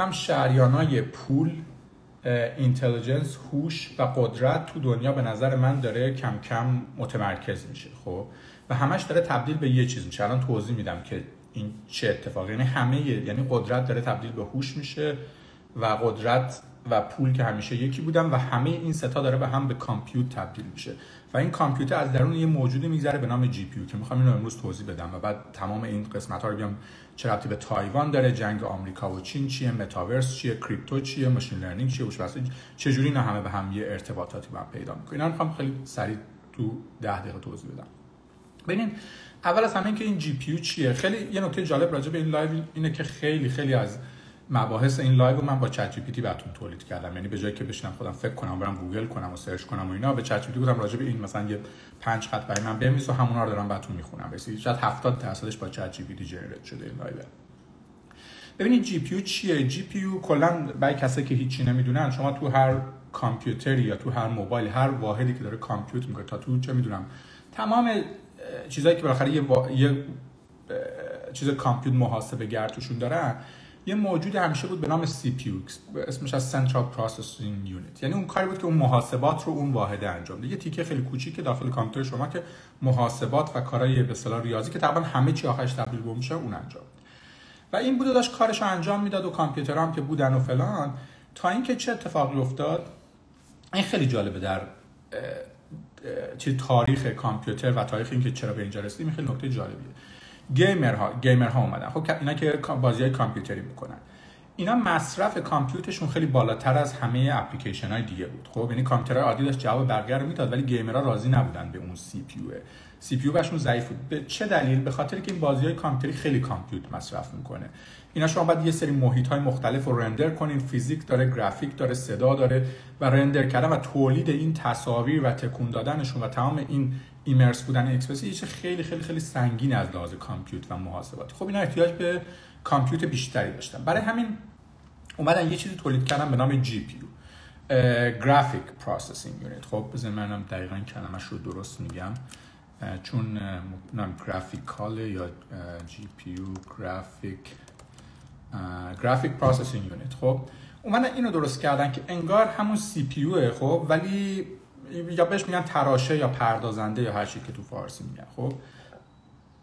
هم شریانای پول intelligence هوش و قدرت تو دنیا به نظر من داره کم کم متمرکز میشه خب؟ و همش داره تبدیل به یه چیز میشه. الان توضیح میدم که این چه اتفاقی. یعنی همه یعنی قدرت داره تبدیل به هوش میشه و قدرت و پول که همیشه یکی بودن و همه این ستا داره به هم به compute تبدیل میشه. و این کامپیوتر از درون یه موجودی میگذره به نام GP که می‌خوام اینو امروز توضیح بدم و بعد تمام این قسمت ها رو بیام چه ربطی به تایوان داره؟ جنگ آمریکا و چین چیه؟ متاورس چیه؟ کریپتو چیه؟ machine learning چیه؟ چه جوری اینا همه به هم یه ارتباطاتی با هم پیدا می‌کنه اینا می‌خوام خیلی سریع تو 10 دقیقه توضیح بدم. ببینین اول از همه اینکه این GP چیه؟ خیلی یه نکته جالب راجع به این live اینه که خیلی خیلی از مباحث این live رو من با ChatGPT براتون تولید کردم. یعنی به جایی که بشینم خودم فکر کنم برم گوگل کنم و search کنم و اینا به ChatGPT گفتم راجع به این مثلا یه پنج خط برای من بنویس و همونا رو دارم براتون می‌خونم. رسید شاید 70 درصدش با ChatGPT generate شده این live. ببینید GP چیه؟ GPU کلا برای کسایی که هیچی نمی‌دونن شما تو هر کامپیوتری یا تو هر موبایل هر واحدی که داره compute می‌کنه تا تو چه می‌دونم تمام چیزایی که بالاخره یه, یه چیز compute محاسبه گر توشون دارن یه موجود همیشه بود به نام CPU اسمش از Central Processing Unit. یعنی اون کاری بود که اون محاسبات رو اون واحده انجام ده یه تیکه خیلی کوچیک داخل کامپیوتر شما که محاسبات و کارهای به اصطلاح ریاضی که تقریبا همه چی آخرش تبدیل به میشه اون انجام و این بود داشت کارش انجام می‌داد و کامپیوتر هم که بودن و فلان. تا اینکه چه اتفاقی افتاد؟ این خیلی جالبه در چه تاریخ کامپیوتر و تاریخ اینکه چرا به اینجا رسیدیم خیلی نکته جالبیه. gamer ها gamer ها اومدن. خب اینا که بازی های کامپیوتری می‌کنن. اینا مصرف کامپیوترشون خیلی بالاتر از همه اپلیکیشن های دیگه بود. خب یعنی کامپیوتر عادی داشت جواب رو می‌داد ولی gamer ها راضی نبودن به اون CP CP بهشون ضعیف بود. به چه دلیل؟ به خاطر که این بازی های کامپیوتری خیلی compute مصرف می‌کنه. اینا شما باید یه سری محیط های مختلف رو render کنین. فیزیک داره گرافیک داره صدا داره و render کردن و تولید این تصاویر و تکون دادنشون و تمام این immerse بودن experience ای یه خیلی خیلی خیلی سنگین از لحاظ compute و محاسبات خب اینا احتیاج به compute بیشتری داشتن. برای همین اومدن یه چیزی تولید کردن به نام GP graphic processing unit خب بزن منم دقیقا کلمش رو درست میگم. چون نام graphical یا GPU graphic graphic processing unit خب اومدن اینو درست کردن که انگار همون CP خب ولی یا بهش میگن تراشه یا پردازنده یا هر چی که تو فارسی میگن خب.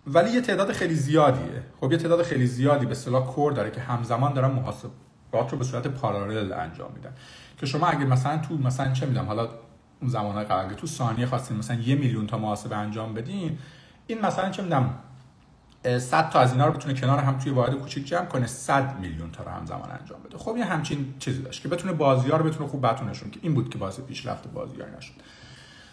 ولی یه تعداد خیلی زیادیه. خب یه تعداد خیلی زیادی به اصطلاح core داره که همزمان دارن محاسبات رو به صورت parallel انجام میدن. که شما اگه مثلا تو مثلا چه می‌دونم حالا اون زمانهای قبل. تو ثانیه خواستین مثلا یه میلیون تا محاسبه انجام بدین این مثلا چه می‌دونم 100 تا از اینا رو بتونه کنار هم توی واحد کوچیک جمع کنه 100 میلیون تا رو همزمان انجام بده. خب یه همچین چیزی داشت که بتونه بازی ها رو بتونه خوب بتونشون که این بود که باعث پیشرفت بازی ها نشد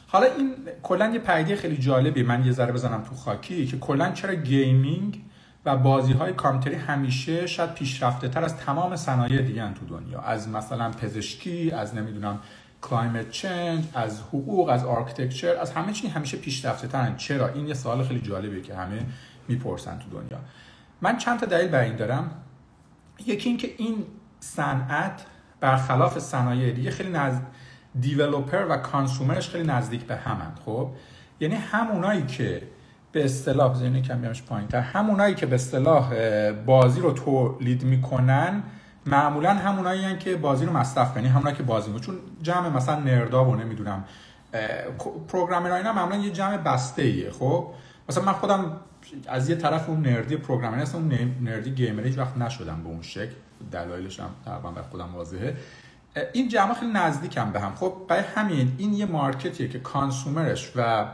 حالا این کلا یه پدیده خیلی جالبی من یه ذره بزنم تو خاکی که کلا چرا gaming و بازی های کامپیوتری همیشه شاید پیشرفته تر از تمام صنایع دیگه تو دنیا. از مثلا پزشکی از نمی‌دونم climate change از حقوق از architecture از همه چی همیشه پیشرفته ترن. چرا؟ این یه سوال خیلی جالبیه که همه می‌پرسن تو دنیا. من چند تا دلیل برای این دارم. یکی اینکه این صنعت برخلاف صنایع دیگه خیلی نزد developer و consumer ش خیلی نزدیک به همند خب؟ یعنی همونایی که به اصطلاح بزنین کم بیامش پایینتر. همونایی که به اصطلاح بازی رو تولید می‌کنن معمولا همونایی که بازی رو مصرف کنن. همونایی که بازی رو چون جمع مثلا نردا و نمی‌دونم پروگرامرها اینا معمولا یه جمع بسته ایه خب؟ مثلا من خودم از یه طرف اون نردی پروگرامر هستم اون نردی گیمر هیچ وقت نشدم به اون شکل. دلایلش هم تقریبا به خودم واضحه. این جمع خیلی نزدیکم به هم. خب برای همین این یه مارکتیه که کانسومرش و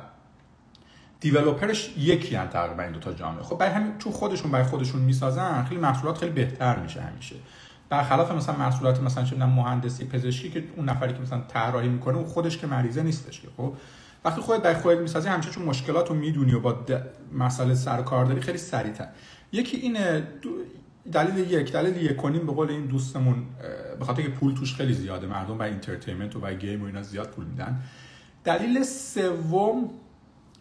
دیولوپرش یکی هم تقریبا این دو تا جامعه. خب برای همین تو خودشون برای خودشون می‌سازن خیلی محصولات خیلی بهتر میشه همیشه. برخلاف مثلا محصولات مثلا چه مهندسی پزشکی که اون نفری که مثلا طراحی می‌کنه اون خودش که مریضه نیستش که خب؟ وقتی خودت برای خودت می‌سازی همیشه چون مشکلات رو می‌دونی و با مسئله سر کار داری خیلی سریعتر. یکی اینه دلیل یک دلیل یک کنیم به قول این دوستمون به خاطر که پول توش خیلی زیاده مردم برای entertainment و برای game و اینا زیاد پول میدن. دلیل سوم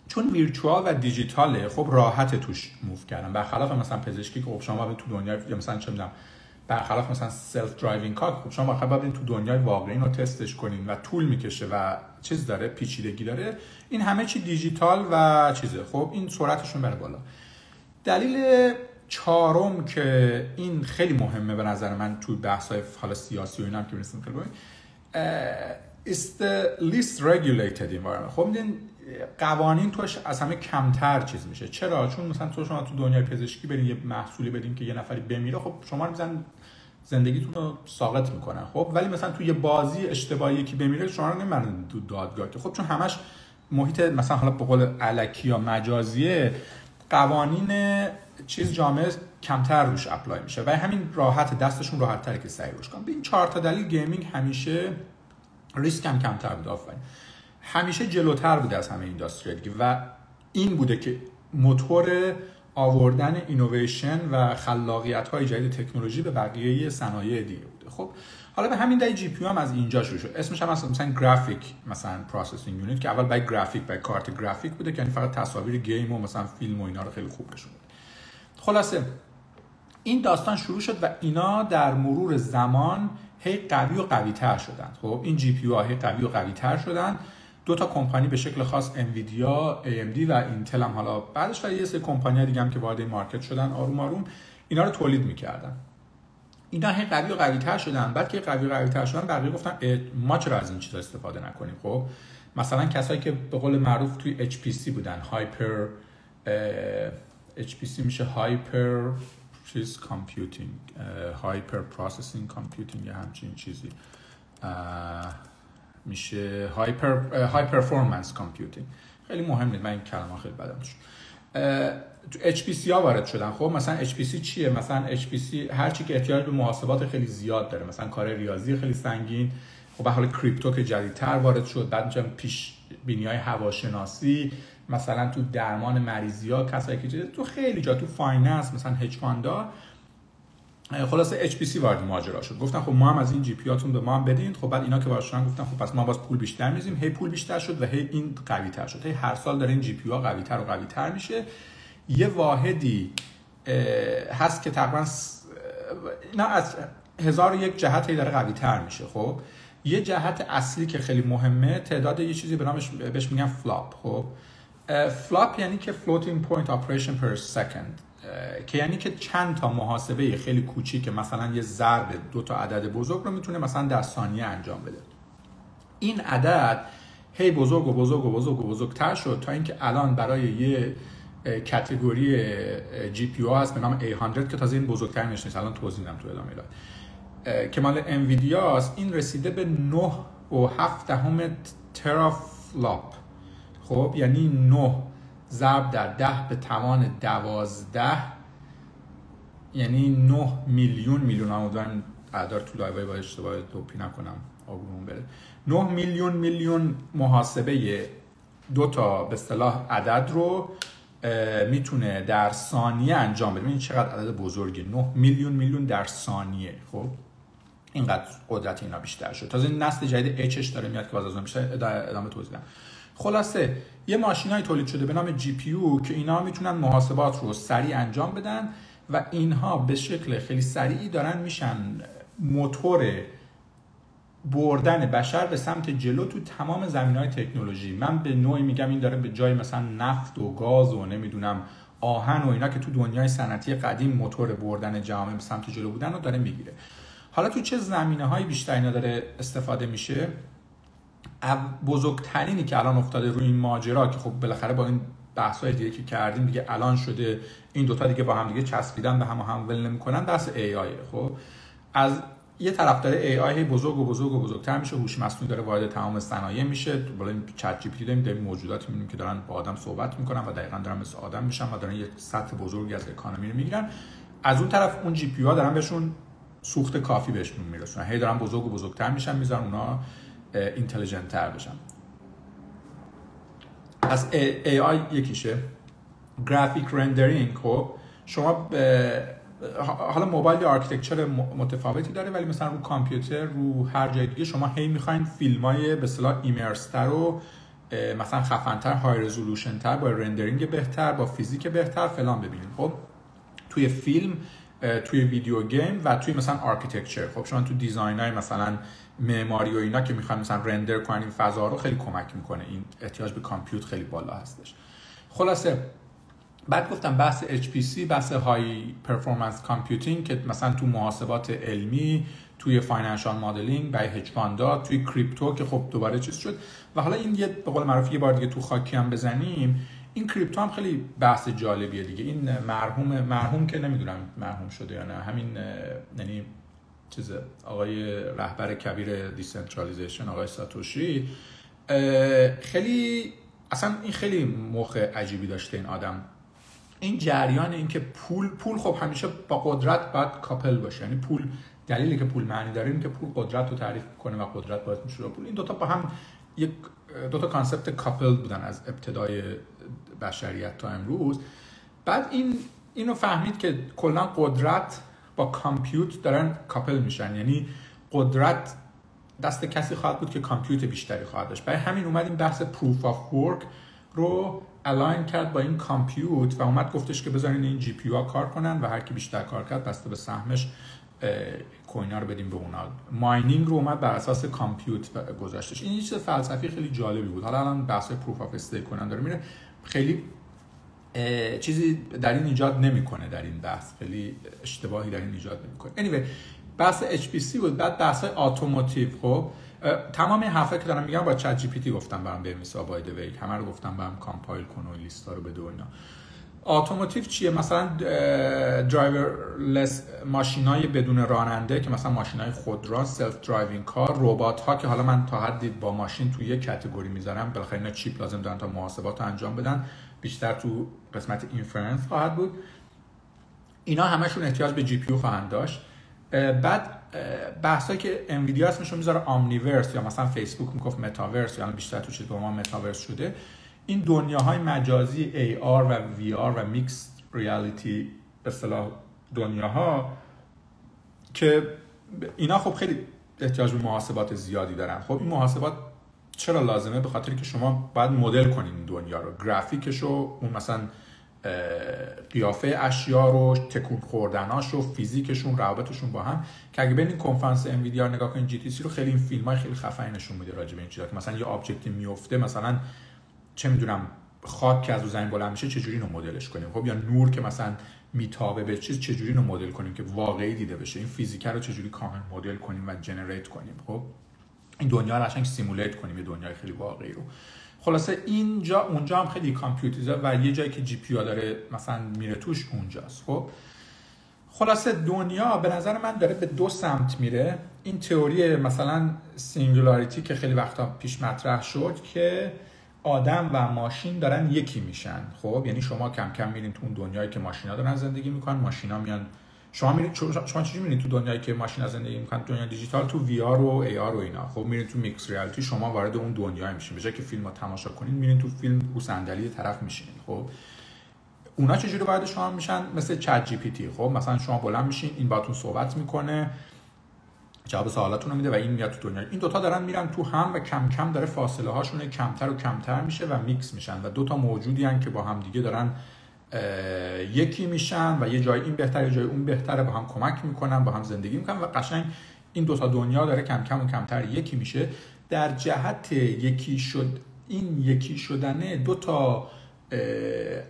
چون virtual و دیجیتاله خب راحت توش move کردن. برخلاف مثلا پزشکی که خب شما تو دنیا یا مثلا چه می‌دونم برخلاف مثلا self-driving car خب شما باید باید تو دنیای واقعی رو تستش کنین و طول می‌کشه و چیز داره پیچیدگی داره. این همه چی دیجیتال و چیزه. خب این سرعتشون بره بالا. دلیل چهارم که این خیلی مهمه به نظر من توی بحث های حالا سیاسی و اینا که می‌رسیم خیلی the least regulated environment. خب میدین قوانین توش از همه کمتر چیز میشه. چرا؟ چون مثلا تو شما تو دنیای پزشکی برین یه محصولی بدین که یه نفری بمیره خب شما رو میزن زندگیتون رو ساقط می‌کنن خب ولی مثلا تو یه بازی اشتباهی که بمیره شما رو نمی‌برن تو دادگاه که. خب چون همش محیط مثلا حالا به قول علکی یا مجازیه قوانین چیز جامعه کمتر روش apply میشه و همین راحت دستشون راحت تره که سعی روش کنن. به این چهار تا دلیل gaming همیشه ریسک هم کمتر بود آفرین. همیشه جلوتر بوده از همه industry دیگه و این بوده که موتور آوردن اینویشن و خلاقیت های جدید تکنولوژی به بقیه صنایع دیگه بوده. خب حالا به همین دلیل GPU هم از اینجا شروع شد. اسمش هم مثلا graphic مثلا processing unit که اول برای گرافیک برای کارت گرافیک بوده که یعنی فقط تصاویر game و مثلا فیلم و اینا رو خیلی خوب نشون خلاصه این داستان شروع شد و اینا در مرور زمان هی قوی و قوی تر شدن خب این GPU ها هی قوی و قوی تر شدن دو تا کمپانی به شکل خاص انویدیا AMD و اینتل هم حالا بعدش و یه سری کمپانی دیگه هم که وارد market شدن آروم آروم اینا رو تولید می‌کردن. اینا هی قوی و قوی تر شدن. بعد که قوی و قوی تر شدن بقیه گفتن ما چرا از این چیزا استفاده نکنیم؟ خب مثلا کسایی که به قول معروف توی HPC بودن. hyper HPC میشه hyper چیز computing hyper processing computing یا همچین چیزی. میشه hyper high performance computing خیلی مهم نیست من این کلمه خیلی بدم تو HPC ها وارد شدن. خب مثلا HPC چیه؟ مثلا HPC هر چی که احتیاج به محاسبات خیلی زیاد داره. مثلا کار ریاضی خیلی سنگین. خب به هر حال crypto که جدیدتر وارد شد بعد میگم پیش بینی های هواشناسی. مثلا تو درمان مریضی ها کسایی که تو خیلی جا تو finance مثلا هج خلاصه HPC وارد ماجرا شد. گفتن خب ما هم از این GPU به ما هم بدین. خب بعد اینا که شدن گفتن خب پس ما باز پول بیشتر می‌ریزیم. هی پول بیشتر شد و هی این قوی تر شد. هی هر سال داره این GPU ها قوی تر و قوی تر میشه. یه واحدی هست که تقریبا اینا از هزار یک جهت هی داره قوی تر میشه. خب یه جهت اصلی که خیلی مهمه تعداد یه چیزی به نامش بهش میگن FLOP. خب FLOP یعنی که floating point operation per second. که یعنی که چند تا محاسبه خیلی کوچیک مثلا یه ضرب دو تا عدد بزرگ رو می‌تونه مثلا در ثانیه انجام بده. این عدد هی بزرگ و بزرگ و بزرگ و بزرگتر شد تا اینکه الان برای یه category GPU هست به نام A100 که تازه این بزرگتر نیست. الان توضیح میدم تو ادامه که مال انویدیا این رسیده به 9 و 7 دهم teraflop خب یعنی 9 ضرب در 10 به توان 12 یعنی 9 میلیون میلیون. امیدوارم اعدار تو لایوهای با اشتباه دوپی نکنم آگومون بره. 9 میلیون میلیون محاسبه دو تا به اصطلاح عدد رو می‌تونه در ثانیه انجام بده. این چقدر عدد بزرگی 9 میلیون میلیون در ثانیه. خب؟ اینقدر قدرت اینا بیشتر شد. تازه نسل جدید اچش داره میاد که باز از بیشتر ادامه توضیح خلاصه یه ماشینای تولید شده به نام جی پی که اینا می‌تونن محاسبات رو سریع انجام بدن و اینها به شکل خیلی سریعی دارن میشن موتور بردن بشر به سمت جلو تو تمام زمین های تکنولوژی. من به نوعی میگم این داره به جای مثلا نفت و گاز و نمی‌دونم آهن و اینا که تو دنیای صنعتی قدیم موتور بردن جامعه به سمت جلو بودن رو داره می‌گیره. حالا تو چه زمینه های بیشتر اینا داره استفاده میشه؟ بزرگترینی که الان افتاده روی این ماجرا که خب بالاخره با این بحث های دیگه که کردیم دیگه الان شده این دوتا دیگه با هم دیگه چسبیدن به هم هم ول نمی‌کنن دست AI خب از یه طرف داره AI بزرگ و بزرگ و بزرگتر میشه هوش مصنوعی داره وارد تمام صنایع میشه. بالا این ChatGPT داریم داریم موجوداتی می‌بینیم که دارن با آدم صحبت می‌کنن و دقیقا دارن مثل آدم میشن و دارن یه سطح بزرگی از economy رو می‌گیرن. از اون طرف اون GPU ها دارن بهشون سوخت کافی بهشون میرسونن. هی دارن بزرگ و بزرگتر میشن می‌ذارن اونا intelligent تر بشن از AI یکیشه. graphic rendering خب. شما حالا موبایل architecture متفاوتی داره ولی مثلا رو کامپیوتر رو هر جای دیگه شما هی می‌خواین فیلم های به اصطلاح immersive تر و مثلا خفنتر high resolution تر با rendering بهتر با فیزیک بهتر فلان ببینید خب توی فیلم توی video game و توی مثلا architecture. خب شما تو design های مثلا معماری و اینا که می‌خوان مثلا render کنن این فضا رو خیلی کمک می‌کنه. این احتیاج به compute خیلی بالا هستش. خلاصه بعد گفتم بحث HPC بحث high performance computing که مثلا تو محاسبات علمی توی financial modeling برای هج توی crypto که خب دوباره چیز شد. و حالا این یه به قول معروف یه بار دیگه تو خاکی هم بزنیم. این crypto هم خیلی بحث جالبیه دیگه. این مرحوم مرحوم که نمی‌دونم مرحوم شده یا نه همین یعنی چیز آقای رهبر کبیر decentralization آقای ساتوشی. خیلی اصلا این خیلی موقع عجیبی داشته این آدم. این جریان این که پول پول خب همیشه با قدرت باید couple باشه. یعنی پول دلیلی که پول معنی داره این که پول قدرت رو تعریف کنه و قدرت باید میشه. پول این دوتا با هم یک دوتا concept couple بودن از ابتدای بشریت تا امروز. بعد این اینو فهمید که کلا قدرت با compute دارن couple میشن. یعنی قدرت دست کسی خواهد بود که compute بیشتری خواهد داشت. برای همین اومد این بحث proof of work رو align کرد با این compute و اومد گفتش که بذارین این GPU کار کنن و هر کی بیشتر کار کرد بسته به سهمش coin ا رو بدیم به اونا. mining رو اومد بر اساس compute گذاشتش. این چیز فلسفی خیلی جالبی بود. حالا الان بحث proof of stake کنن داره میره. خیلی چیزی در این ایجاد نمی‌کنه در این بحث. خیلی اشتباهی در این ایجاد نمی‌کنه. Anyway بحث HPC بود. بعد بحث automotive خب تمام حرفا که دارم میگم با ChatGPT گفتم برام به مثال باید وی همه رو گفتم برام compile کن و لیستا رو بده و اینا. automotive چیه؟ مثلا driverless ماشینای بدون راننده که مثلا ماشینای خودران self driving car ربات ها که حالا من تا حدی با ماشین توی یک category می‌ذارم بالاخره اینا chip لازم دارن تا محاسبات انجام بدن. بیشتر تو قسمت inference خواهد بود. اینا همشون احتیاج به GPU خواهند داشت. بعد بحثایی که NVIDIA اسمشون می‌ذاره Omniverse یا مثلا فیسبوک می‌گفت متاورس یا بیشتر تو چیز به ما متاورس شده. این دنیاهای مجازی AR و VR و mixed reality به اصطلاح دنیاها که اینا خب خیلی احتیاج به محاسبات زیادی دارن. خب این محاسبات چرا لازمه؟ به خاطر که شما باید مدل کنین دنیا رو. گرافیکش رو اون مثلا قیافه اشیا رو تکون خوردناش و فیزیکشون روابطشون با هم. که اگه این کنفرانس NVIDIA نگاه کنین GTC رو خیلی این فیلم های خیلی خفنی نشون میده راجع به این چیزا که مثلا یه object ی میفته مثلا چه می‌دونم خاک که از رو زمین بلند میشه چجوری اینو مدلش کنیم؟ خب یا نور که مثلا میتابه به چیز چجوری اینو مدل کنیم که واقعی دیده بشه؟ این فیزیک رو چجوری کامل مدل کنیم و generate کنیم؟ خب این دنیا رو قشنگ simulate کنیم یه دنیای خیلی واقعی رو. خلاصه اینجا اونجا هم خیلی کامپیوتیزه و یه جایی که GPU داره مثلا میره توش اونجاست. خب؟ خلاصه دنیا به نظر من داره به دو سمت میره. این تئوری مثلا singularity که خیلی وقتا پیش مطرح شد که آدم و ماشین دارن یکی میشن. خب؟ یعنی شما کم کم میرین تو اون دنیایی که ماشینا دارن زندگی می‌کنن ماشینا میان شما میرید شما چجوری میرید تو دنیایی که ماشینا زندگی می‌کنن؟ دنیا دیجیتال تو VR و AR و اینا. خب میرین تو mixed reality شما وارد اون دنیای میشین. به جای که فیلم رو تماشا کنین میرین تو فیلم رو صندلی طرف میشینین. خب؟ اونا چجوری وارد شما میشن؟ مثل ChatGPT خب؟ مثلا شما بلند میشین این باتون صحبت می‌کنه جواب سوالاتون رو میده و این میاد تو دنیا این دوتا دارن میرن تو هم و کم کم داره فاصله هاشون کمتر و کمتر میشه و میکس میشن و دوتا موجودی هن که با هم دیگه دارن یکی میشن و یه جای این بهتر یه جای اون بهتره با هم کمک می‌کنن با هم زندگی می‌کنن و قشنگ این دوتا دنیا داره کم کم و کمتر یکی میشه. در جهت یکی شد این یکی شدنه دو تا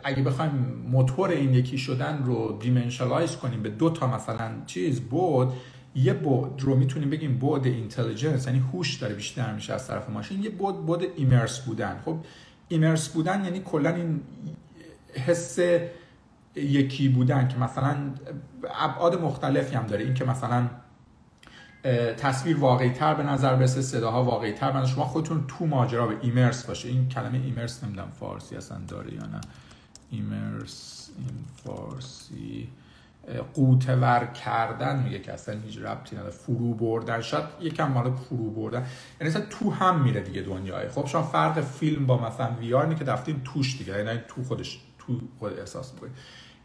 اگه بخوایم موتور این یکی شدن رو dimensionalize کنیم به دو تا مثلا چیز بعد یه بعد رو می‌تونیم بگیم بعد intelligence یعنی هوش داره بیشتر میشه از طرف ماشین. یه بعد بعد immerse بودن. خب ایمرس بودن یعنی کلا این حس یکی بودن که مثلا ابعاد مختلفی هم داره. این که مثلا تصویر واقعی تر به نظر برسه صداها واقعی تر بنده شما خودتون تو ماجرا به ایمرس باشه. این کلمه ایمرس نمی‌دونم فارسی اصلا داره یا نه. ایمرس این فارسی. قوتور کردن میگه که اصلا هیچ ربطی نداره. فرو بردن. شاید یکم مال فرو بردن. یعنی مثلا تو هم میره دیگه دنیای. خب شما فرق فیلم با مثلا VR که رفتین توش دیگه. یعنی تو خودش تو خود احساس می‌کنید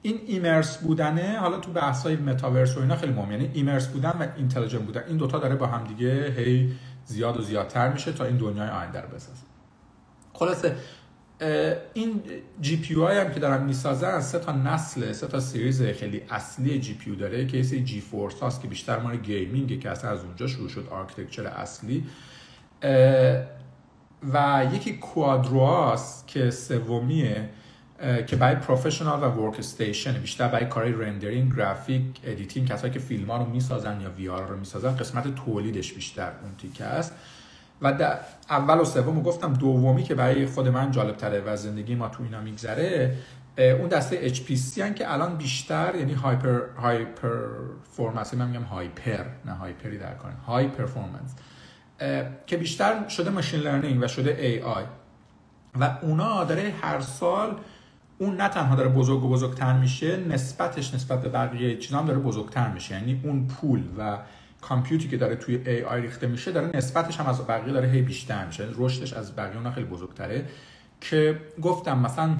این immerse بودنه حالا تو بحث های متاورس و اینا خیلی مهمه. یعنی immerse بودن و intelligent بودن این دوتا داره با هم دیگه هی زیاد و زیادتر میشه تا این دنیای آینده رو بسازه. خلاصه این GPU هم که دارن می‌سازن سه تا نسل سه تا series خیلی اصلی GPU داره که یه GeForce هاست که بیشتر مال gaming که اصلا از اونجا شروع شد architecture اصلی. و یکی Quadro که سومیه. که برای professional و workstation بیشتر برای کارهای rendering گرافیک editing کسایی که فیلم ها رو می‌سازن یا VR رو می‌سازن قسمت تولیدش بیشتر اون تیکه است. و در اول و سوم گفتم دومی که برای خود من جالب تره و زندگی ما تو اینا میگذره اون دسته HPC هن که الان بیشتر یعنی hyper high performance من میگم hyper نه hyper ی در کار high performance که بیشتر شده ماشین لرنینگ و شده AI و اونا داره هر سال اون نه تنها داره بزرگ و بزرگتر میشه نسبتش نسبت به بقیه چیزا هم داره بزرگتر میشه. یعنی اون پول و کامپیوتی که داره توی AI ریخته میشه داره نسبتش هم از بقیه داره هی بیشتر میشه. رشدش از بقیه اون خیلی بزرگتره. که گفتم مثلا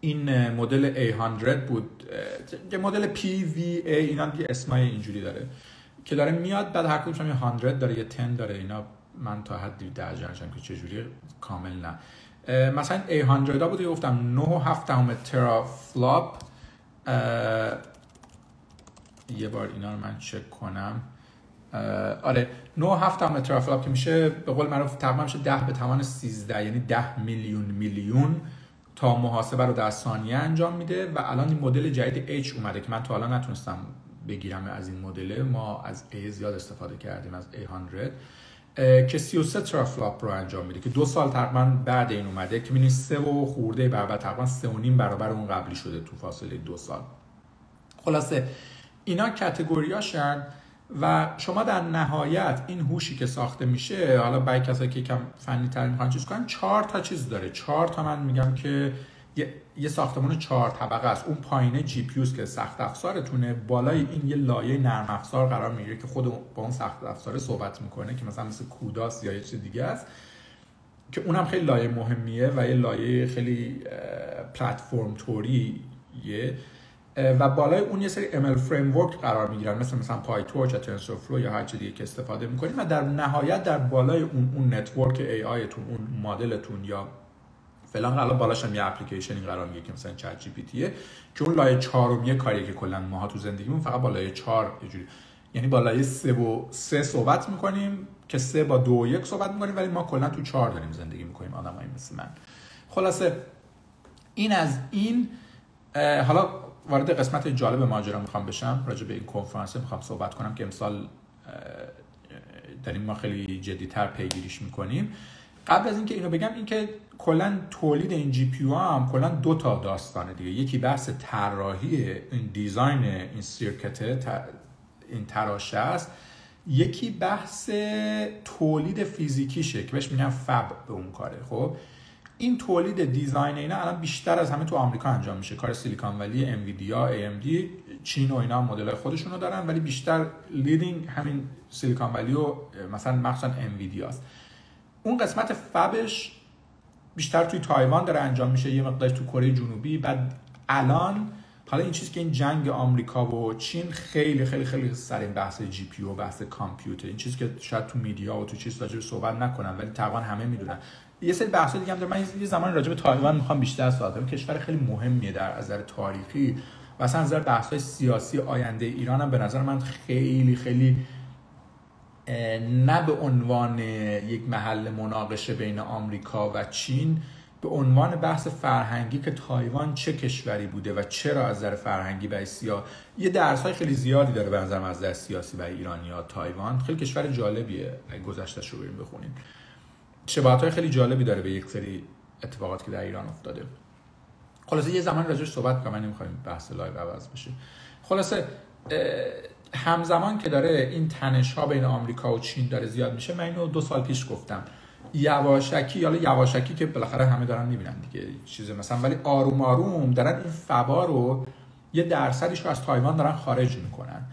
این مدل A100 بود یه مدل PVA اینا دیگه اسمای اینجوری داره که داره میاد بعد هر کدومش یه 100 داره یه 10 داره اینا من تا حدی درجه که چجوری کامل نه. مثلا A100 بود گفتم 9 و 7 دهم teraflop یه بار اینا رو من چک کنم. آره 9 و 7 دهم teraflop که میشه به قول معروف تقریبا میشه 10 به توان 13 یعنی 10 میلیون میلیون تا محاسبه رو در ثانیه انجام میده و الان این مدل جدید H اومده که من تا حالا نتونستم بگیرم از این مدل. ما از A زیاد استفاده کردیم از A100 که 33 ترافلاپ رو انجام میده که دو سال تقریبا بعد این اومده که می‌بینید سه و خورده برابر تقریبا سه و نیم برابر اون قبلی شده تو فاصله دو سال. خلاصه اینا کتگوریاشن و شما در نهایت این هوشی که ساخته میشه حالا برای کسایی که کم فنی تر می‌خوان چیز کنن چهار تا چیز داره. چهار تا من میگم که یه, ساختمان چهار طبقه است. اون پایینه GPU که سخت افزارتونه. بالای این یه لایه نرم افزار قرار می‌گیره که خود با اون سخت افزار صحبت می‌کنه که مثلا مثل CUDA س یا یه چیز دیگه است. که اونم خیلی لایه مهمیه و یه لایه خیلی پلتفرم طوریه و بالای اون یه سری ML framework قرار می‌گیرن. مثل مثلا PyTorch یا TensorFlow یا هر چیزی که استفاده می‌کنیم. و در نهایت در بالای اون اون network AI تون اون مدلتون یا فلان قرار بالاش هم یه اپلیکیشنی قرار می‌گیره که مثلا چت جی پی تیه که اون لایه چهارمیه کاری که کلا ماها تو زندگیمون فقط بالای 4 یه یعنی بالای 3 و 3 صحبت می‌کنیم که 3 با 2 و 1 صحبت می‌کنیم ولی ما کلا تو 4 داریم زندگی می‌کنیم آدمایی مثل من. خلاصه این از این حالا وارد قسمت جالب ماجرا می‌خوام بشم راجع به این کنفرانس می‌خوام صحبت کنم که امسال داریم ما خیلی جدیتر پیگیریش می‌کنیم. قبل از اینکه اینو بگم اینکه کلا تولید این GPU هم کلا دو تا داستانه دیگه. یکی بحث طراحی این design این circuit این تراشه است. یکی بحث تولید فیزیکیشه که بهش میگن fab به اون کاره. خب این تولید design اینا الان بیشتر از همه تو آمریکا انجام میشه. کار Silicon Valley NVIDIA دی چین و اینا مدل خودشونو دارن ولی بیشتر leading همین Silicon Valley و مثلا مخصوصا NVIDIA ست اون قسمت fab ش بیشتر توی تایوان داره انجام میشه یه مقدارش تو کره جنوبی. بعد الان حالا این چیزی که این جنگ آمریکا و چین خیلی خیلی خیلی سر این بحث GPU و بحث کامپیوتر. این چیزی که شاید تو media و تو چیز راجع صحبت نکنن ولی تقریبا همه می‌دونن. یه سری بحث دیگه هم داره. من یه زمان راجع به تایوان می‌خوام بیشتر صحبت کنم. کشور خیلی مهمیه در از نظر تاریخی و اصلا از نظر بحث سیاسی آینده ایران هم به نظر من خیلی خیلی نه به عنوان یک محل مناقشه بین آمریکا و چین به عنوان بحث فرهنگی که تایوان چه کشوری بوده و چرا از نظر فرهنگی برای آسیا یه درس های خیلی زیادی داره به نظر از نظر سیاسی و ایرانی ها تایوان. خیلی کشور جالبیه اگه گذشتهش رو بریم بخونیم. شباهت های خیلی جالبی داره به یک سری اتفاقات که در ایران افتاده. خلاصه یه زمان راجعش صحبت کنم من نمی‌خوایم بحث live عوض بشه. خلاصه همزمان که داره این تنش ها بین آمریکا و چین داره زیاد میشه من اینو دو سال پیش گفتم. یواشکی حالا یواشکی که بالاخره همه دارن می‌بینن دیگه چیز مثلا ولی آروم آروم دارن این فبا رو یه درصدیش رو از تایوان دارن خارج می‌کنن.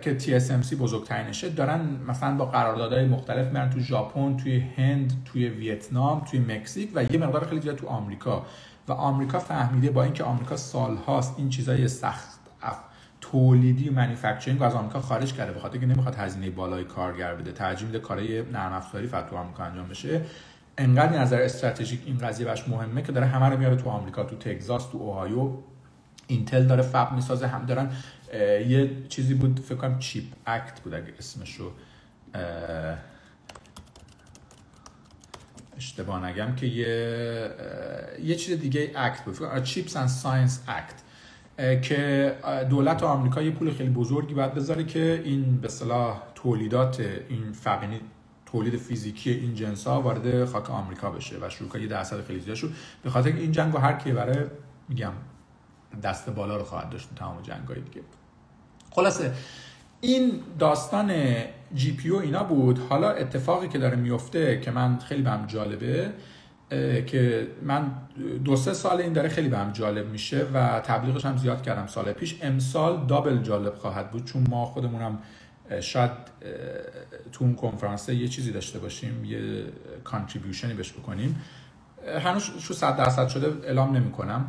که TSMC بزرگترینشه دارن مثلا با قراردادهای مختلف میرن تو ژاپن توی هند توی ویتنام توی مکزیک و یه مقدار خیلی زیاد تو آمریکا. و آمریکا فهمیده با اینکه آمریکا سالهاست این چیزای سخت تولیدی و manufacturing از آمریکا خارج کرده. بخاطر که نمی‌خواد هزینه بالای کارگر بده. ترجیح میده کارهای نرم افزاری فقط تو آمریکا انجام بشه. انقدر نظر استراتژیک این قضیه براش مهمه که داره همه رو میاره تو آمریکا تو تگزاس تو اوهایو. Intel داره fab می‌سازه. هم دارن یه چیزی بود فکر کنم Chip Act بود اگه اسمشو اشتباه نگم که یه یه چیز دیگه اکت بود. چیپس اند ساینس اکت. که دولت آمریکا یه پول خیلی بزرگی باید بذاره که این به صلاح تولیدات این فقینی تولید فیزیکی این جنس ها وارد خاک آمریکا بشه و شروع یه درصد خیلی زیاد شد به خاطر این جنگ هر کی برای میگم دست بالا رو خواهد داشت تمام جنگ های دیگه. خلاصه این داستان GPU اینا بود. حالا اتفاقی که داره میفته که من خیلی بهم جالبه که من دو سه سال این داره خیلی بهم جالب میشه و تبلیغش هم زیاد کردم سال پیش. امسال double جالب خواهد بود چون ما خودمونم شاید تو اون کنفرانس یه چیزی داشته باشیم یه contribution ی بهش بکنیم. هنوز sure صد درصد شده اعلام نمی کنم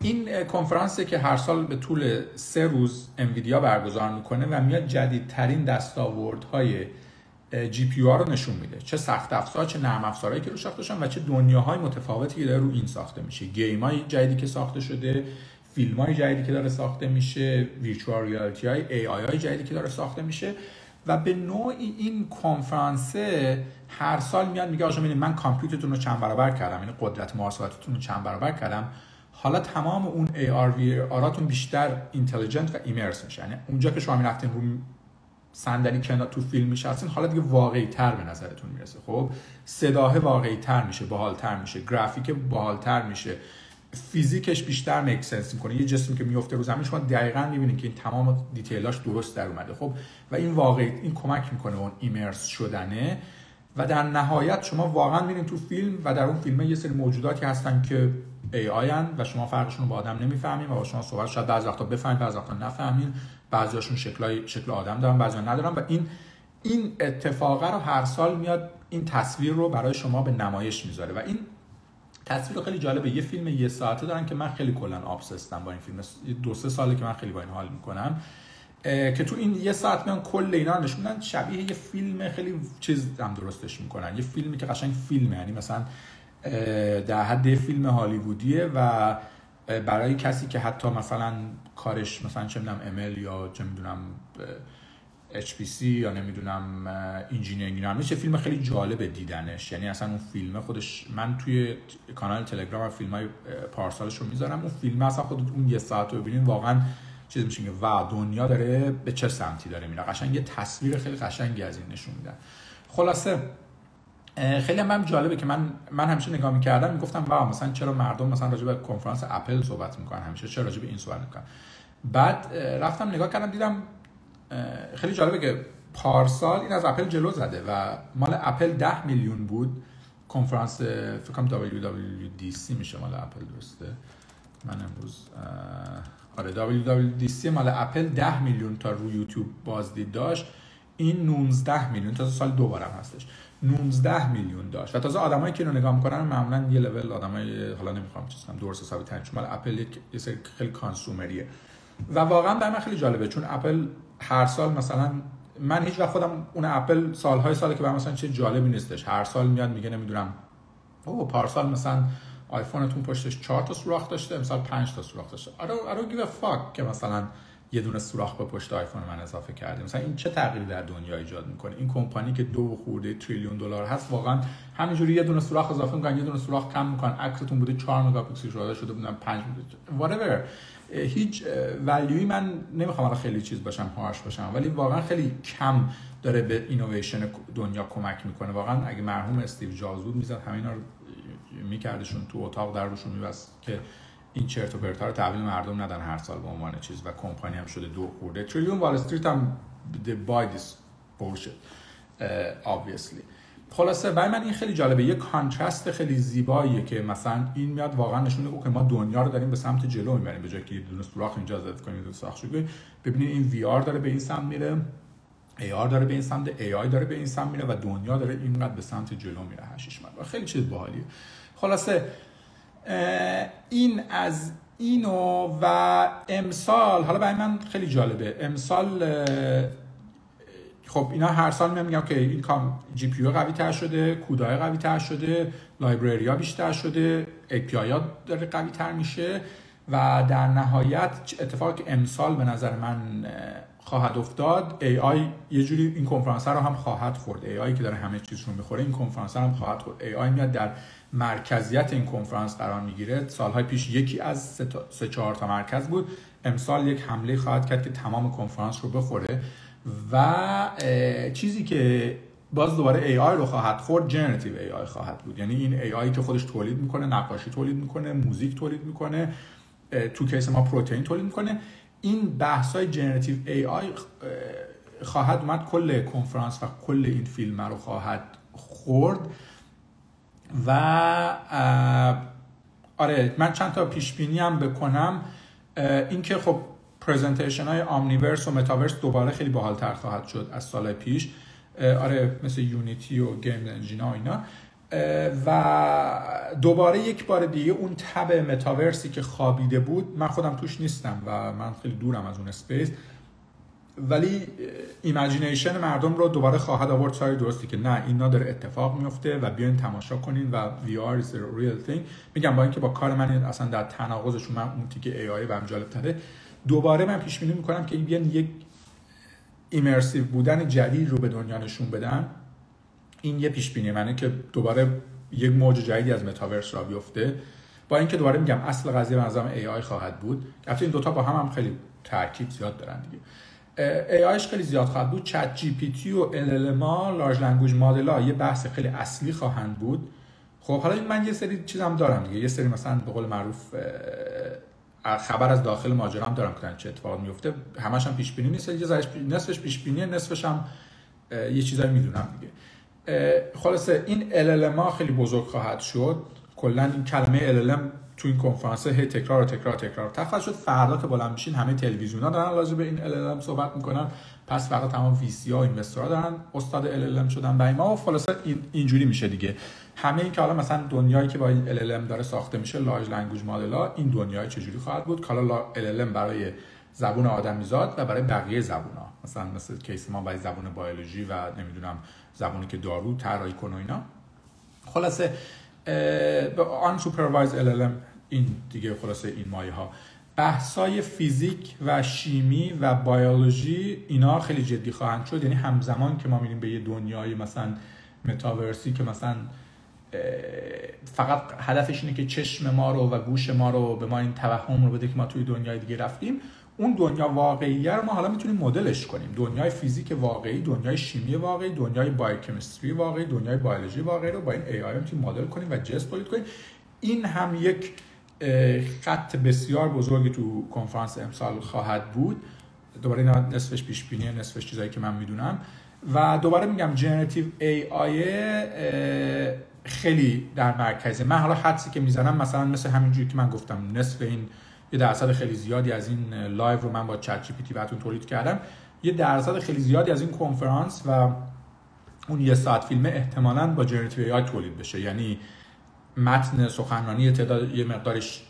این کنفرانسی که هر سال به طول سه روز NVIDIA برگزار می‌کنه و میاد جدیدترین دستاوردهای GPU رو نشون میده. چه سخت افزار چه نرم افزارهایی که رو ساخته شدن و چه دنیاهای متفاوتی که داره رو این ساخته میشه. game های جدیدی که ساخته شده فیلم های جدیدی که داره ساخته میشه virtual reality های AI های جدیدی که داره ساخته میشه و به نوعی این کنفرانس هر سال میاد میگه آقا من کامپیوترتون رو چند برابر کردم یعنی قدرت محاسباتتون رو چند برابر کردم. حالا تمام اون AR VR اتون بیشتر intelligent و immersive میشه. یعنی اونجا که شما می‌رفتین رو صندلی کنار تو فیلم میشستین حالا دیگه واقعی تر به نظرتون می‌رسه. خب صداه واقعی تر میشه باحال تر میشه گرافیک باحال تر میشه فیزیکش بیشتر make sense می‌کنه. یه جسمی که میفته رو زمین شما دقیقا می‌بینید که این تمام detail اش درست در اومده. خب و این واقعی این کمک می‌کنه اون immerse شدنه. و در نهایت شما واقعا میرین تو فیلم و در اون فیلم یه سری موجوداتی هستن که AI ان و شما فرقشون رو با آدم نمی‌فهمین و با شما صحبت شاید بعضی وقتا بفهمید بعضی وقتا نفهمین. بعضیاشون شکلای شکل آدم دارن بعضی ندارن. و این این اتفاقه رو هر سال میاد این تصویر رو برای شما به نمایش می‌ذاره. و این تصویر خیلی جالبه. یه فیلم یه ساعته دارن که من خیلی کلا آبسستم با این فیلم. دو سه ساله که من خیلی با این حال می‌کنم. که تو این یه ساعت میان کل اینا نشون شبیه یه فیلم خیلی چیز هم درستش می‌کنن. یه فیلمی که قشنگ فیلمه. یعنی مثلا در حد فیلم هالیوودیه و برای کسی که حتی مثلا کارش مثلا چه می‌دونم ML یا چه می‌دونم HPC یا نمی‌دونم engineering میشه فیلم خیلی جالب دیدنش. یعنی اصلا اون فیلم خودش من توی کانال تلگرام فیلم های پارسالش رو می‌ذارم. اون فیلم اصلا خود اون یه ساعت رو ببینین واقعا چیز میشه که و دنیا داره به چه سمتی داره میره. قشنگ یه تصویر خیلی قشنگی از این نشون میدن خلاصه خیلی هم جالبه که من من همیشه نگاه می‌کردم می‌گفتم wow مثلا چرا مردم مثلا راجع به کنفرانس اپل صحبت می‌کنن؟ همیشه چرا راجع به این صحبت می‌کنن؟ بعد رفتم نگاه کردم دیدم خیلی جالبه که پارسال این از اپل جلو زده و مال اپل 10 میلیون بود. کنفرانس فکر کنم WWDC میشه مال اپل درسته؟ من امروز آره WWDC مال اپل 10 میلیون تا روی یوتیوب بازدید داشت. این 19 میلیون تا سال دوبارم هستش. 19 میلیون داشت. و تازه آدمایی که اینو نگاه می‌کنن معمولا یه لول آدمای حالا نمی‌خوام چیز کنم درست حسابی ترین مال اپل یه سری خیلی کانسومریه. و واقعا برای خیلی جالبه چون اپل هر سال مثلا من هیچ وقت خودم اون اپل سالهای ساله که برای مثلا چه جالبی نیستش. هر سال میاد میگه نمی‌دونم او پارسال مثلا آیفونتون پشتش 4 تا سوراخ داشته امسال 5 تا سوراخ داشته. Don't give a fuck که مثلا یه دونه سوراخ به پشت آیفون من اضافه کردیم. مثلا این چه تغییری در دنیا ایجاد می‌کنه؟ این کمپانی که دو خورده تریلیون دلار هست واقعا همینجوری یه دونه سوراخ اضافه می‌کنن یه دونه سوراخ کم می‌کنن. عکستون بوده 4 مگاپیکسل شده شده بودن 5 whatever. هیچ ولیوی من نمی‌خوام الان خیلی چیز باشم harsh باشم ولی واقعا خیلی کم داره به اینویشن دنیا کمک می‌کنه. واقعا اگه مرحوم استیو جابز بود می‌زد همینا رو میکردشون تو اتاق در روشون میبست که این چرت و پرتا رو تحویل مردم ندن هر سال به عنوان چیز و کمپانی هم شده دو خورده. تریلیون Wall Street هم buy this bullshit obviously. خلاصه برای من این خیلی جالبه. یه contrast خیلی زیباییه که مثلا این میاد واقعا نشون میده که ما دنیا رو داریم به سمت جلو می‌بریم. به جای که یه دونه سوراخ اینجا زد کنیم دو ساخت ببینید این VR داره به این سمت میره AR داره به این سمت AI داره به این سمت میره و دنیا داره اینقدر به سمت جلو میره هشیش من خیلی چیز باحالیه. خلاصه این از اینو و امسال حالا برای من خیلی جالبه. امسال خب اینا هر سال میگم که این کام GPU قوی تر شده CUDA ی قوی تر شده library ها بیشتر شده API ها داره قوی تر میشه و در نهایت اتفاقی که امسال به نظر من خواهد افتاد AI یه جوری این کنفرانس رو هم خواهد خورد. AI که داره همه چیز رو می‌خوره این کنفرانس هم خواهد خورد. AI میاد در مرکزیت این کنفرانس قرار می‌گیره. سالهای پیش یکی از سه, سه چهار تا مرکز بود. امسال یک حمله خواهد کرد که تمام کنفرانس رو بخوره و چیزی که باز دوباره AI رو خواهد خورد جنراتیو AI خواهد بود. یعنی این AI که خودش تولید می‌کنه نقاشی تولید می‌کنه موزیک تولید می‌کنه تو case ما پروتئین تولید می‌کنه. این بحث های generative AI خواهد اومد کل کنفرانس و کل این فیلم رو خواهد خورد. و آره من چند تا پیش بینی هم بکنم. اینکه خب presentation های Omniverse و متاورس دوباره خیلی باحالتر خواهد شد از سال پیش. آره مثل Unity و game engine ها اینا. و دوباره یک بار دیگه اون تب متاورسی که خوابیده بود من خودم توش نیستم و من خیلی دورم از اون space. ولی imagination مردم رو دوباره خواهد آورد side درستی که نه اینا داره اتفاق میفته و بیاین تماشا کنین و VR is a real thing. میگم با اینکه با کار من اصلا در تناقضشون من اون تیکه AI و جالب تره دوباره من پیش بینی می‌کنم که بیان یک immersive بودن جدید رو به دنیا نشون بدن. این یه پیش بینی منه که دوباره یک موج جدیدی از متاورس را بیفته. با اینکه دوباره میگم اصل قضیه به نظرم AI خواهد بود. البته این دوتا با هم هم خیلی ترکیب زیاد دارن دیگه. AI ش خیلی زیاد خواهد بود. ChatGPT و LLM large language model ها یه بحث خیلی اصلی خواهند بود. خب حالا من یه سری چیزم دارم دیگه. یه سری مثلا به قول معروف خبر از داخل ماجرا هم دارم که چه اتفاق میفته. همش هم پیش بینی نیست. یه نصفش پیش بینیه نصفش هم یه چیزایی می‌دونم دیگه. خلاصه این LLM خیلی بزرگ خواهد شد. کلا این کلمه LLM تو این کنفرانس هی تکرار و تکرار و تکرار. تخصص شد فردا که بالا میشین همه تلویزیون ها دارن راجع به این LLM صحبت می‌کنن. پس فردا تمام VC ها investor ها دارن. استاد LLM شدن برای ما و خلاصه این اینجوری میشه دیگه. همه این که حالا مثلا دنیایی که با این LLM داره ساخته میشه large language model ها این دنیای چجوری خواهد بود؟ که حالا LLM برای زبون آدمیزاد و برای بقیه زبون ها مثلا مثل case ما برای زبون بیولوژی و نمی‌دونم زبونی که دارو طراحی کنه اینا. خلاصه unsupervised LLM این دیگه خلاصه این مایه ها. بحثای فیزیک و شیمی و بیولوژی اینا خیلی جدی خواهند شد. یعنی همزمان که ما میریم به یه دنیای مثلا متاورسی که مثلا فقط هدفش اینه که چشم ما رو و گوش ما رو به ما این توهم رو بده که ما توی دنیای دیگه رفتیم اون دنیا واقعی رو ما حالا می‌تونیم مدلش کنیم. دنیای فیزیک واقعی دنیای شیمی واقعی دنیای biochemistry واقعی دنیای بیولوژی واقعی رو با این AI می‌تونیم مدل کنیم و just تولید کنیم. این هم یک خط بسیار بزرگی تو کنفرانس امسال خواهد بود. دوباره اینا نصفش پیش بینی نصفش چیزایی که من می‌دونم. و دوباره میگم generative AI خیلی در مرکزه. من حالا حدسی که می‌زنم مثلا مثل همینجوری که من گفتم نصف این یه درصد خیلی زیادی از این live رو من با ChatGPT براتون تولید کردم. یه درصد خیلی زیادی از این کنفرانس و اون یه ساعت فیلم احتمالاً با generative AI تولید بشه. یعنی متن سخنرانی تعداد یه مقدارش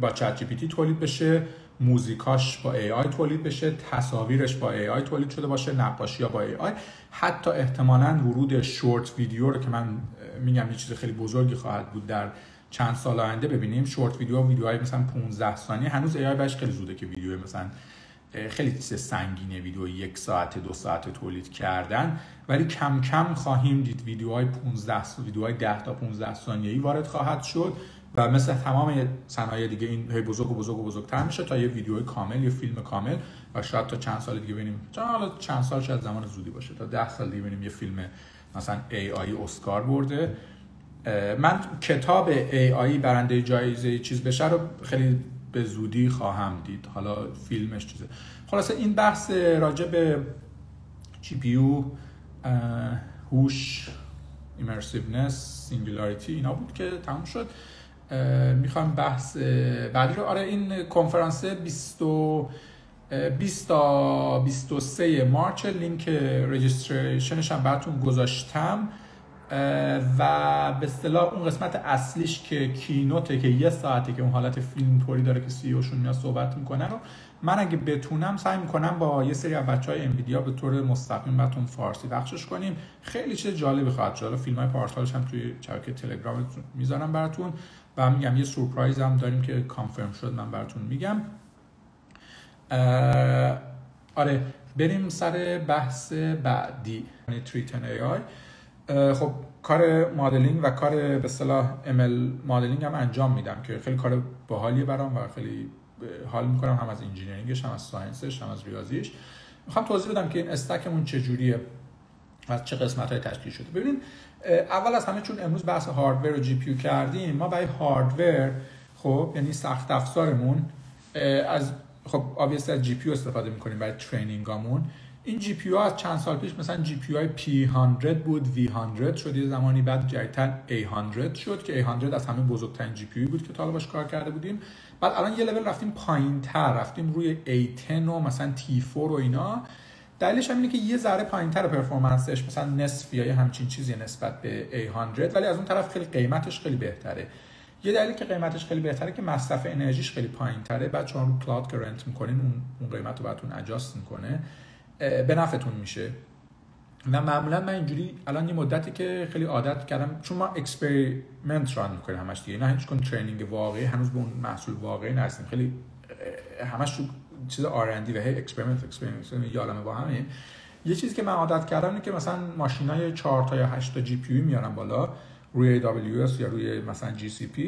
با ChatGPT تولید بشه موزیکاش با AI تولید بشه تصاویرش با AI تولید شده باشه نقاشی ها با AI حتی احتمالا ورود short video رو که من میگم یه چیز خیلی بزرگی خواهد بود در چند سال آینده ببینیم. شورت ویدیو ویدیوهای مثلا 15 ثانیه. هنوز ای آی خیلی زوده که ویدیو مثلا خیلی چیز سنگینه ویدیو یک ساعت دو ساعت تولید کردن. ولی کم کم خواهیم دید ویدیوهای 15 ویدیوهای 10 تا 15 ثانیه‌ای وارد خواهد شد و مثل تمام صنایع دیگه این هی بزرگ و بزرگ و بزرگتر میشه تا یه ویدیو کامل یا فیلم کامل و شاید تا چند سال دیگه ببینیم. حالا چند سال شاید زمان زودی باشه. تا 10 سال دیگه ببینیم یه فیلم مثلا AI اسکار برده. من کتاب AI برنده جایزه چیز بشه رو خیلی به زودی خواهم دید. حالا فیلمش چیزه. خلاصه این بحث راجع به GPU هوش immersiveness singularity اینا بود که تموم شد. می‌خوام بحث بعدی رو آره این کنفرانس 20 20 تا 23 March لینک رجیستریشنش هم براتون گذاشتم. و به اصطلاح اون قسمت اصلیش که کینوته که یه ساعته که اون حالت فیلم طوری داره که سی اوشون میاد صحبت می‌کنه رو من اگه بتونم سعی می‌کنم با یه سری از بچه های انویدیا به طور مستقیم براتون فارسی بخشش کنیم. خیلی چیز جالبی خواهد شد. فیلم های پارسالش هم توی شبکه تلگرام می‌ذارم براتون و میگم یه سورپرایز هم داریم که کانفرم شد من براتون میگم. آره بریم سر بحث بعدی. تریتن AI خب کار مدلینگ و کار به اصطلاح ML modeling هم انجام میدم که خیلی کار باحالیه برام و خیلی حال می‌کنم هم از engineering ش هم از science ش هم از ریاضیش. می‌خوام توضیح بدم که این stack مون چجوریه از چه قسمت های تشکیل شده. ببینید اول از همه چون امروز بحث hardware و GPU کردیم ما برای hardware خب یعنی سخت افزارمون از خب obviously از GPU استفاده می‌کنیم برای training امون این GPU از چند سال پیش مثلا GPU های P100 بود V100 شد یه زمانی بعد جدیدتر A100 شد که A100 از همه بزرگترین GPU بود که تا باش کار کرده بودیم. بعد الان یه لول رفتیم پایین تر رفتیم روی A10 و مثلا T4 و اینا. دلیلش هم اینه که یه ذره پایینتر performance ش مثلا نصف یا همچین چیزی نسبت به A100 ولی از اون طرف خیلی قیمتش خیلی بهتره. یه دلیلی که قیمتش خیلی بهتره که مصرف انرژیش خیلی پایینتره. بعد چون رو cloud که rent می‌کنین اون قیمت رو براتون adjust می‌کنه. به نفعتون میشه. و معمولا من اینجوری الان یه مدتی که خیلی عادت کردم چون ما experiment run می‌کنیم همش دیگه. نه هیچ کن training واقعی هنوز به اون محصول واقعی نرسیم. خیلی همش تو چیز R&D و هی experiment experiment یه با همین یه چیزی که من عادت کردم اینه که مثلا ماشینای 4 تا یا 8 تا GPU میارم بالا روی AWS یا روی مثلا GCP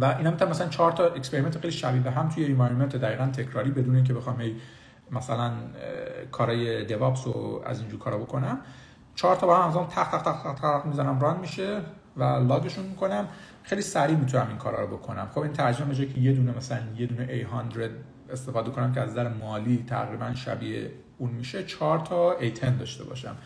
و اینا مثلا 4 تا experiment خیلی شبیه به هم توی environment دقیقا تکراری بدون اینکه بخوام مثلا کارای DevOps رو از اینجور کارا بکنم. چهار تا با هم همزمان تق تق تق تق می‌زنم run میشه و log شون می‌کنم. خیلی سریع می‌تونم این کارا رو بکنم. خب این ترجمه میشه که یه دونه مثلا یه دونه A100 استفاده کنم که از نظر مالی تقریبا شبیه اون میشه. 4 تا A10 داشته باشم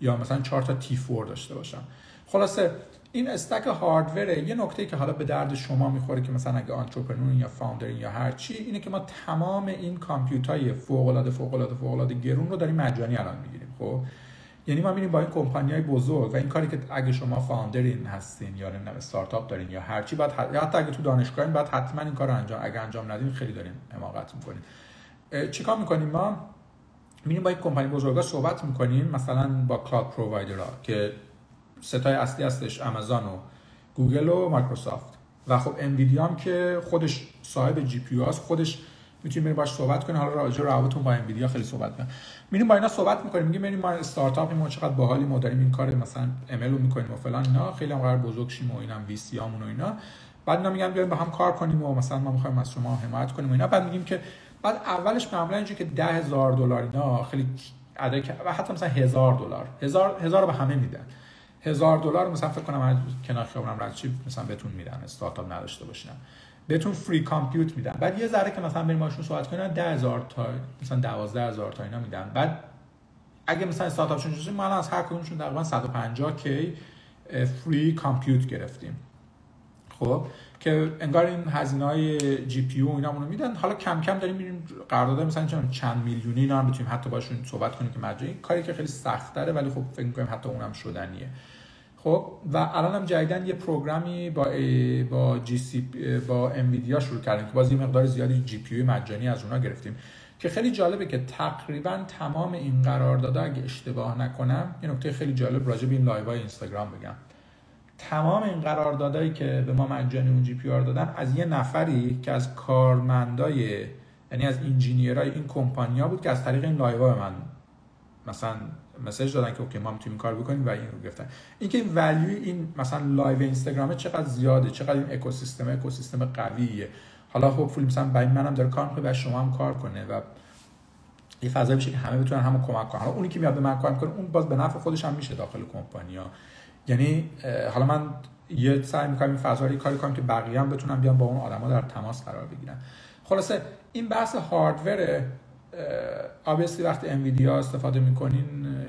یا مثلا 4 تا T4 داشته باشم. خلاصه این استک هاردوره یه نکته که حالا به درد شما می‌خوره که مثلا اگه آنترپرنور یا فاوندر یا هر چی اینه که ما تمام این کامپیوترهای فوق العاده فوق العاده فوق العاده گرون رو داریم مجانی الان می‌گیریم خب؟ یعنی ما میریم با این کمپانی های بزرگ و این کاری که اگه شما فاوندرین هستین یا نه استارتاپ دارین یا هر چی بعد حتی اگه تو دانشگاهین بعد حتما این کار رو انجام اگه انجام ندیم خیلی داریم حماقت می‌کنیم چیکار می‌کنیم ما؟ میریم با این کمپانی بزرگا صحبت می‌کنیم مثلا با cloud provider ها که ستای اصلی هستش آمازون و گوگل و مایکروسافت و خب انویدیا هم که خودش صاحب GPU هست خودش می‌تونیم بریم باش صحبت کنیم. حالا راجع روابطمون با انویدیا خیلی صحبت کنیم. میریم با اینا صحبت می‌کنیم میگیم بریم ما استارتاپ ما چقدر باحالی ما داریم این کار مثلا ML رو می‌کنیم و فلان اینا. خیلی هم قرار بزرگ شیم و اینم VC و اینا. بعد اینا میگن بیایم با هم کار کنیم و مثلا ما می‌خوایم از شما حمایت کنیم و اینا. بعد میگیم که بعد اولش معمولا اینجوری که 10000 دلار اینا خیلی عدد و حتی مثلا هزار دلار. هزار هزار به همه میدن. هزار دلار مثلا فکر کنم از کنار خیابونم رد چی مثلا بهتون میدن استارتاپ نداشته باشینم. بهتون فری کامپیوت میدن بعد یه ذره که مثلا بریم باشون صحبت کنن 10000 تا مثلا 12000 تا اینا میدن بعد اگه مثلا استارتاپشون شده ما از هر کدومشون تقریبا 150 کی فری کامپیوت گرفتیم. خب که انگار این هزینه های GPU و اینا رو میدن. حالا کم کم داریم میریم قرارداد مثلا چند میلیونی اینا هم بتونیم حتی باشون صحبت کنیم که مجانی کاری که خیلی سخت ولی خب فکر می‌کنیم حتی اونم شدنیه. خب و الان هم جدیدن یه program ی با با جی سی با انویدیا شروع کردیم که باز یه مقدار زیادی GPU مجانی از اونها گرفتیم. که خیلی جالبه که تقریبا تمام این قراردادها اگه اشتباه نکنم یه نکته خیلی جالب راجع به این live های اینستاگرام بگم. تمام این قراردادهایی که به ما مجانی اون GPU رو دادن از یه نفری که از کارمندای یعنی از engineer ای این کمپانیا بود که از طریق این live به من مثلا message دادن که okay ما می‌تونیم کار بکنیم و این رو گرفتن. اینکه این value این مثلا live اینستاگرام چقدر زیاده چقدر این اکوسیستم اکوسیستم قویه. حالا خب full مثلا برای منم داره کار می‌کنه و شما هم کار کنه و یه فضایی بشه که همه بتونن همو کمک کنن. حالا اونی که میاد به من کار می‌کنه اون باز به نفع خودش هم میشه داخل کمپانیا یعنی حالا من یه سعی می‌کنم این فضا رو کاری کنم که بقیه هم بتونن بیان با اون آدما در تماس قرار بگیرن. خلاصه این بحث hardware obviously وقتی انویدیا استفاده می‌کنین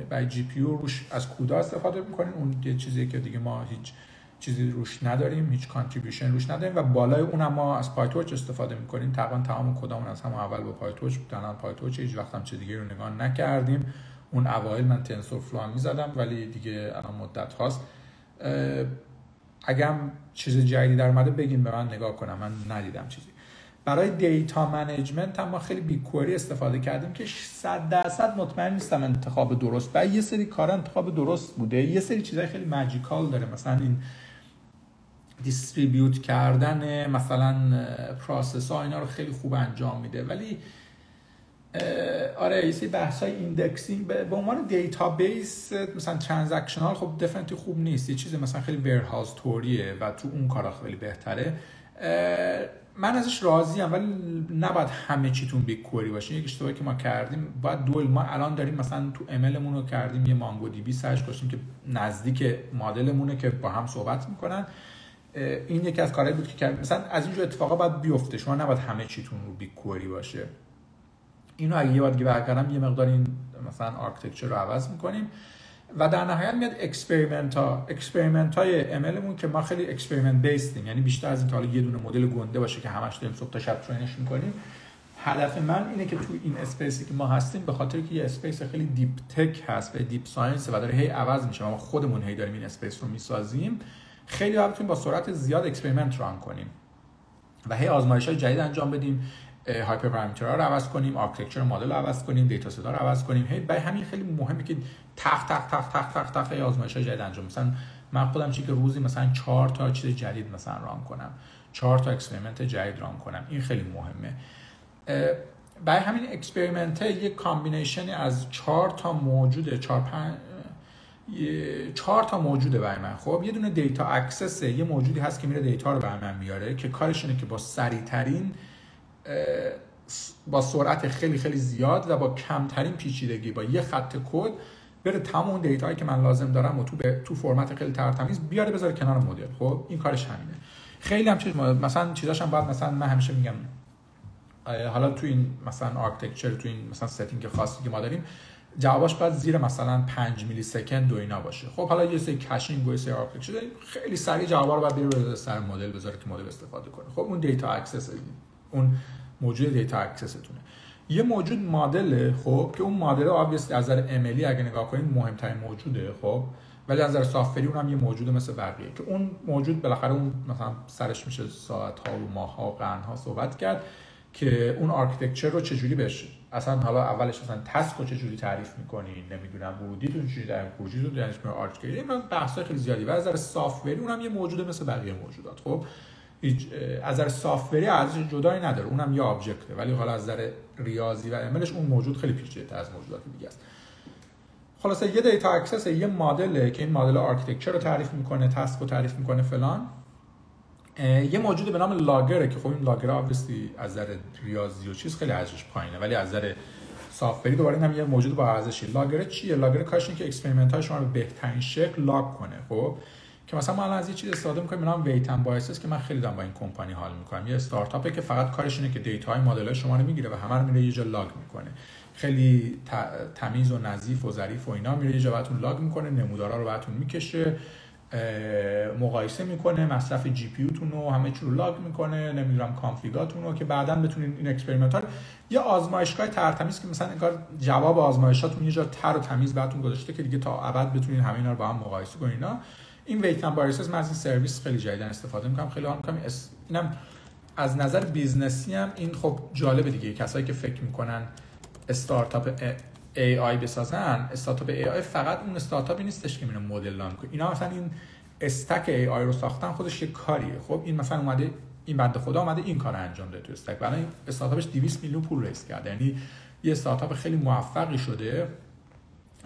برای GPU روش از CUDA استفاده می‌کنین. اون یه چیزی که دیگه ما هیچ چیزی روش نداریم هیچ contribution روش نداریم و بالای اونم ما از PyTorch استفاده می‌کنیم تقریبا تمام کدامون از همون اول با PyTorch بود الان PyTorch هیچ وقت هم چه دیگه رو نگاه نکردیم. اون اوایل من TensorFlow می‌زدم ولی دیگه الان مدت هاست. اگه هم چیز جدیدی در اومده بگیم به من نگاه کنم. من ندیدم چیزی. برای data management هم ما خیلی BigQuery استفاده کردیم که 100 درصد مطمئن نیستم انتخاب درست. و یه سری کار انتخاب درست بوده. یه سری چیزای خیلی magical داره. مثلا این distribute کردن مثلا process ها اینا رو خیلی خوب انجام میده. ولی آره یه بحث های indexing به عنوان database مثلا transactional خب definitely خوب نیست. یه چیز مثلا خیلی warehouse توریه و تو اون کارا خیلی بهتره. من ازش راضیم ولی نباید همه چیتون BigQuery باشه. یک اشتباهی که ما کردیم باید دول ما الان داریم مثلا تو ML مون رو کردیم یه MongoDB سرچ کنیم که نزدیک مدلمونه که با هم صحبت می‌کنن. این یکی از کارهایی بود که کردیم. مثلا از اینجور اتفاقا باید بیفته. شما نباید همه چیتون رو BigQuery باشه. اینو اگه یه بار دیگه برگردم یه مقدار این مثلا architecture رو عوض می‌کنیم. و در نهایت میاد experiment ها experiment های ML مون که ما خیلی experiment based یم یعنی بیشتر از این که حالا یه دونه مدل گنده باشه که همش داریم صبح تا شب train ش می‌کنیم. هدف من اینه که تو این space ی که ما هستیم به خاطر که یه space خیلی deep tech هست و deep science و داره هی عوض میشه. ما خودمون هی داریم این space رو می‌سازیم. خیلی بتونیم با سرعت زیاد experiment run کنیم و هی آزمایش های جدید انجام بدیم. hyperparameter ها رو عوض کنیم architecture مدل رو عوض کنیم data set رو عوض کنیم. هی برای همین خیلی مهمه که تخ تخ تخ تخ تخ تخ آزمایش جدید انجام مثلا من خودم چی که روزی مثلا چهار تا چیز جدید مثلا run کنم. چهار تا experiment جدید run کنم. این خیلی مهمه. برای همین experiment یک combination ی از چهار تا موجوده. چهار پنج چهار تا موجوده برای من. خب یه دونه data access یه موجودی هست که میره data رو برای من میاره که کارش اینه که با سریع ترین با سرعت خیلی خیلی زیاد و با کمترین پیچیدگی با یه خط کد بره تمام اون data یی که من لازم دارم و تو به تو فرمت خیلی ترتمیز بیاره بذاره کنار مدل. خب؟ این کارش همینه. خیلی هم چیز مثلا چیزاش هم باید مثلا من همیشه میگم حالا تو این مثلا architecture تو این مثلا setting خاصی که ما داریم جوابش باید زیر مثلا 5 میلی سکند دو اینا باشه. خب حالا یه سری caching و یه سری architecture خیلی سریع جوابا رو باید بره سر مدل بذاره که مدل استفاده کنه. خب اون data access اون موجود data access تونه یه موجود مدل خب که اون مدل obviously از نظر ML ی اگه نگاه کنید مهمترین موجوده خب ولی از نظر software ی اونم یه موجود مثل بقیه که اون موجود بالاخره اون مثلا سرش میشه ساعت ها و ماه ها و قرن ها صحبت کرد که اون architecture رو چجوری بشه اصلا حالا اولش مثلا task رو چجوری تعریف می‌کنین نمی‌دونم ورودیتون چجوری در ورودیتون یعنی architecture من بحث خیلی زیادی و از نظر software ی اونم یه موجود مثل بقیه موجودات خب از نظر software ی ارزش جدایی نداره. اونم یه object ه ولی حالا از نظر ریاضی و عملش اون موجود خیلی پیچیده از موجودات دیگه است. خلاصه یه data access یه مدل که این مدل architecture رو تعریف می‌کنه task رو تعریف می‌کنه فلان. یه موجود به نام logger ه که خب این logger obviously از نظر ریاضی و چیز خیلی ارزش پایینه ولی از نظر software ی دوباره هم یه موجود با ارزشی. logger چیه؟ logger کارش که experiment های شما رو بهترین شکل log کنه خب؟ که مثلا ما الان از یه چیز استفاده می‌کنیم به نام Weights & Biases که من خیلی دارم با این کمپانی حال می‌کنم. یه استارتاپه که فقط کارش اینه که data های مدل شما رو می‌گیره و همه رو میره یه جا log می‌کنه. خیلی تمیز و نظیف و ظریف و اینا میره یه جا براتون log می‌کنه نمودارا رو براتون می‌کشه مقایسه می‌کنه مصرف GPU تون رو همه چی رو log می‌کنه نمی‌دونم config اتون رو که بعدا بتونین این experiment ها یه آزمایشگاه ترتمیز که مثلا انگار جواب آزمایشاتون یه جا تر و تمیز براتون گذاشته که دیگه تا ابد بتونین همه اینا رو با هم مقایسه کنین اینا. این Weights & Biases من از این سرویس خیلی جدیدن استفاده می‌کنم خیلی حال می‌کنم اینم از نظر business ی هم این خب جالبه دیگه. کسایی که فکر می‌کنن استارتاپ AI بسازن استارتاپ AI فقط اون استارتاپی نیستش که میره مدل کنه. اینا مثلا این stack AI رو ساختن خودش یه کاریه. خب این مثلا اومده این بنده خدا اومده این کار انجام داده تو stack برای استارتاپش 200 میلیون پول raise کرده. یعنی یه استارتاپ خیلی موفقی شده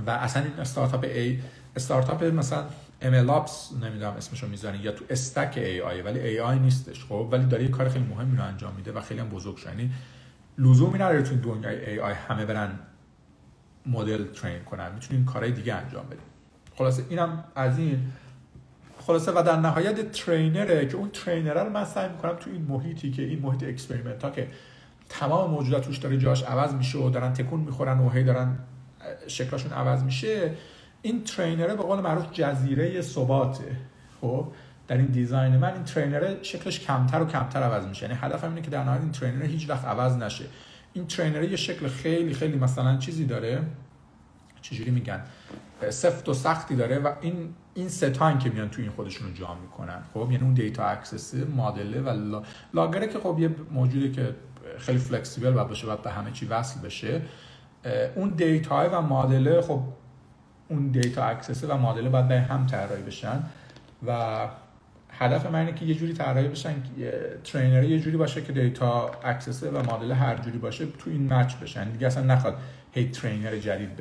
و اصلا این استارتاپ ای استارتاپ مثلا MLOps نمی‌دونم اسمشو می‌زنی یا تو stack AI ولی AI نیستش خب؟ ولی داره یه کار خیلی مهمی رو انجام میده و خیلی هم بزرگ شده. یعنی لزومی نداره تو دنیای AI همه برن مدل train کنن. می‌تونین کارهای دیگه انجام بدین. خلاصه اینم از این. خلاصه و در نهایت trainer ه که اون trainer ه رو من سعی می‌کنم تو این محیطی که این محیط experiment ها که تمام موجودات توش داره جاش عوض میشه و دارن تکون می‌خورن و هی دارن شکلشون عوض میشه این trainer ه به قول معروف جزیره ثباته. خب در این design من این trainer ه شکلش کمتر و کمتر عوض میشه. یعنی هدفم اینه که در نهایت این trainer ه هیچ وقت عوض نشه. این trainer ه یه شکل خیلی خیلی مثلا چیزی داره. چجوری میگن؟ سفت و سختی داره و این این سه تان که میان تو این خودشون رو جا می‌کنن. خب یعنی اون data access مدله و logger ه که خب یه موجوده که خیلی flexible و باشه باید به همه چی وصل بشه. اون data و مدله خب اون data access ه و مدل باید به هم طراحی بشن. و هدف من اینه که یه جوری طراحی بشن trainer یه جوری باشه که data access ه و مدل هر جوری باشه تو این match بشن. دیگه اصلا نخواد هی trainer جدید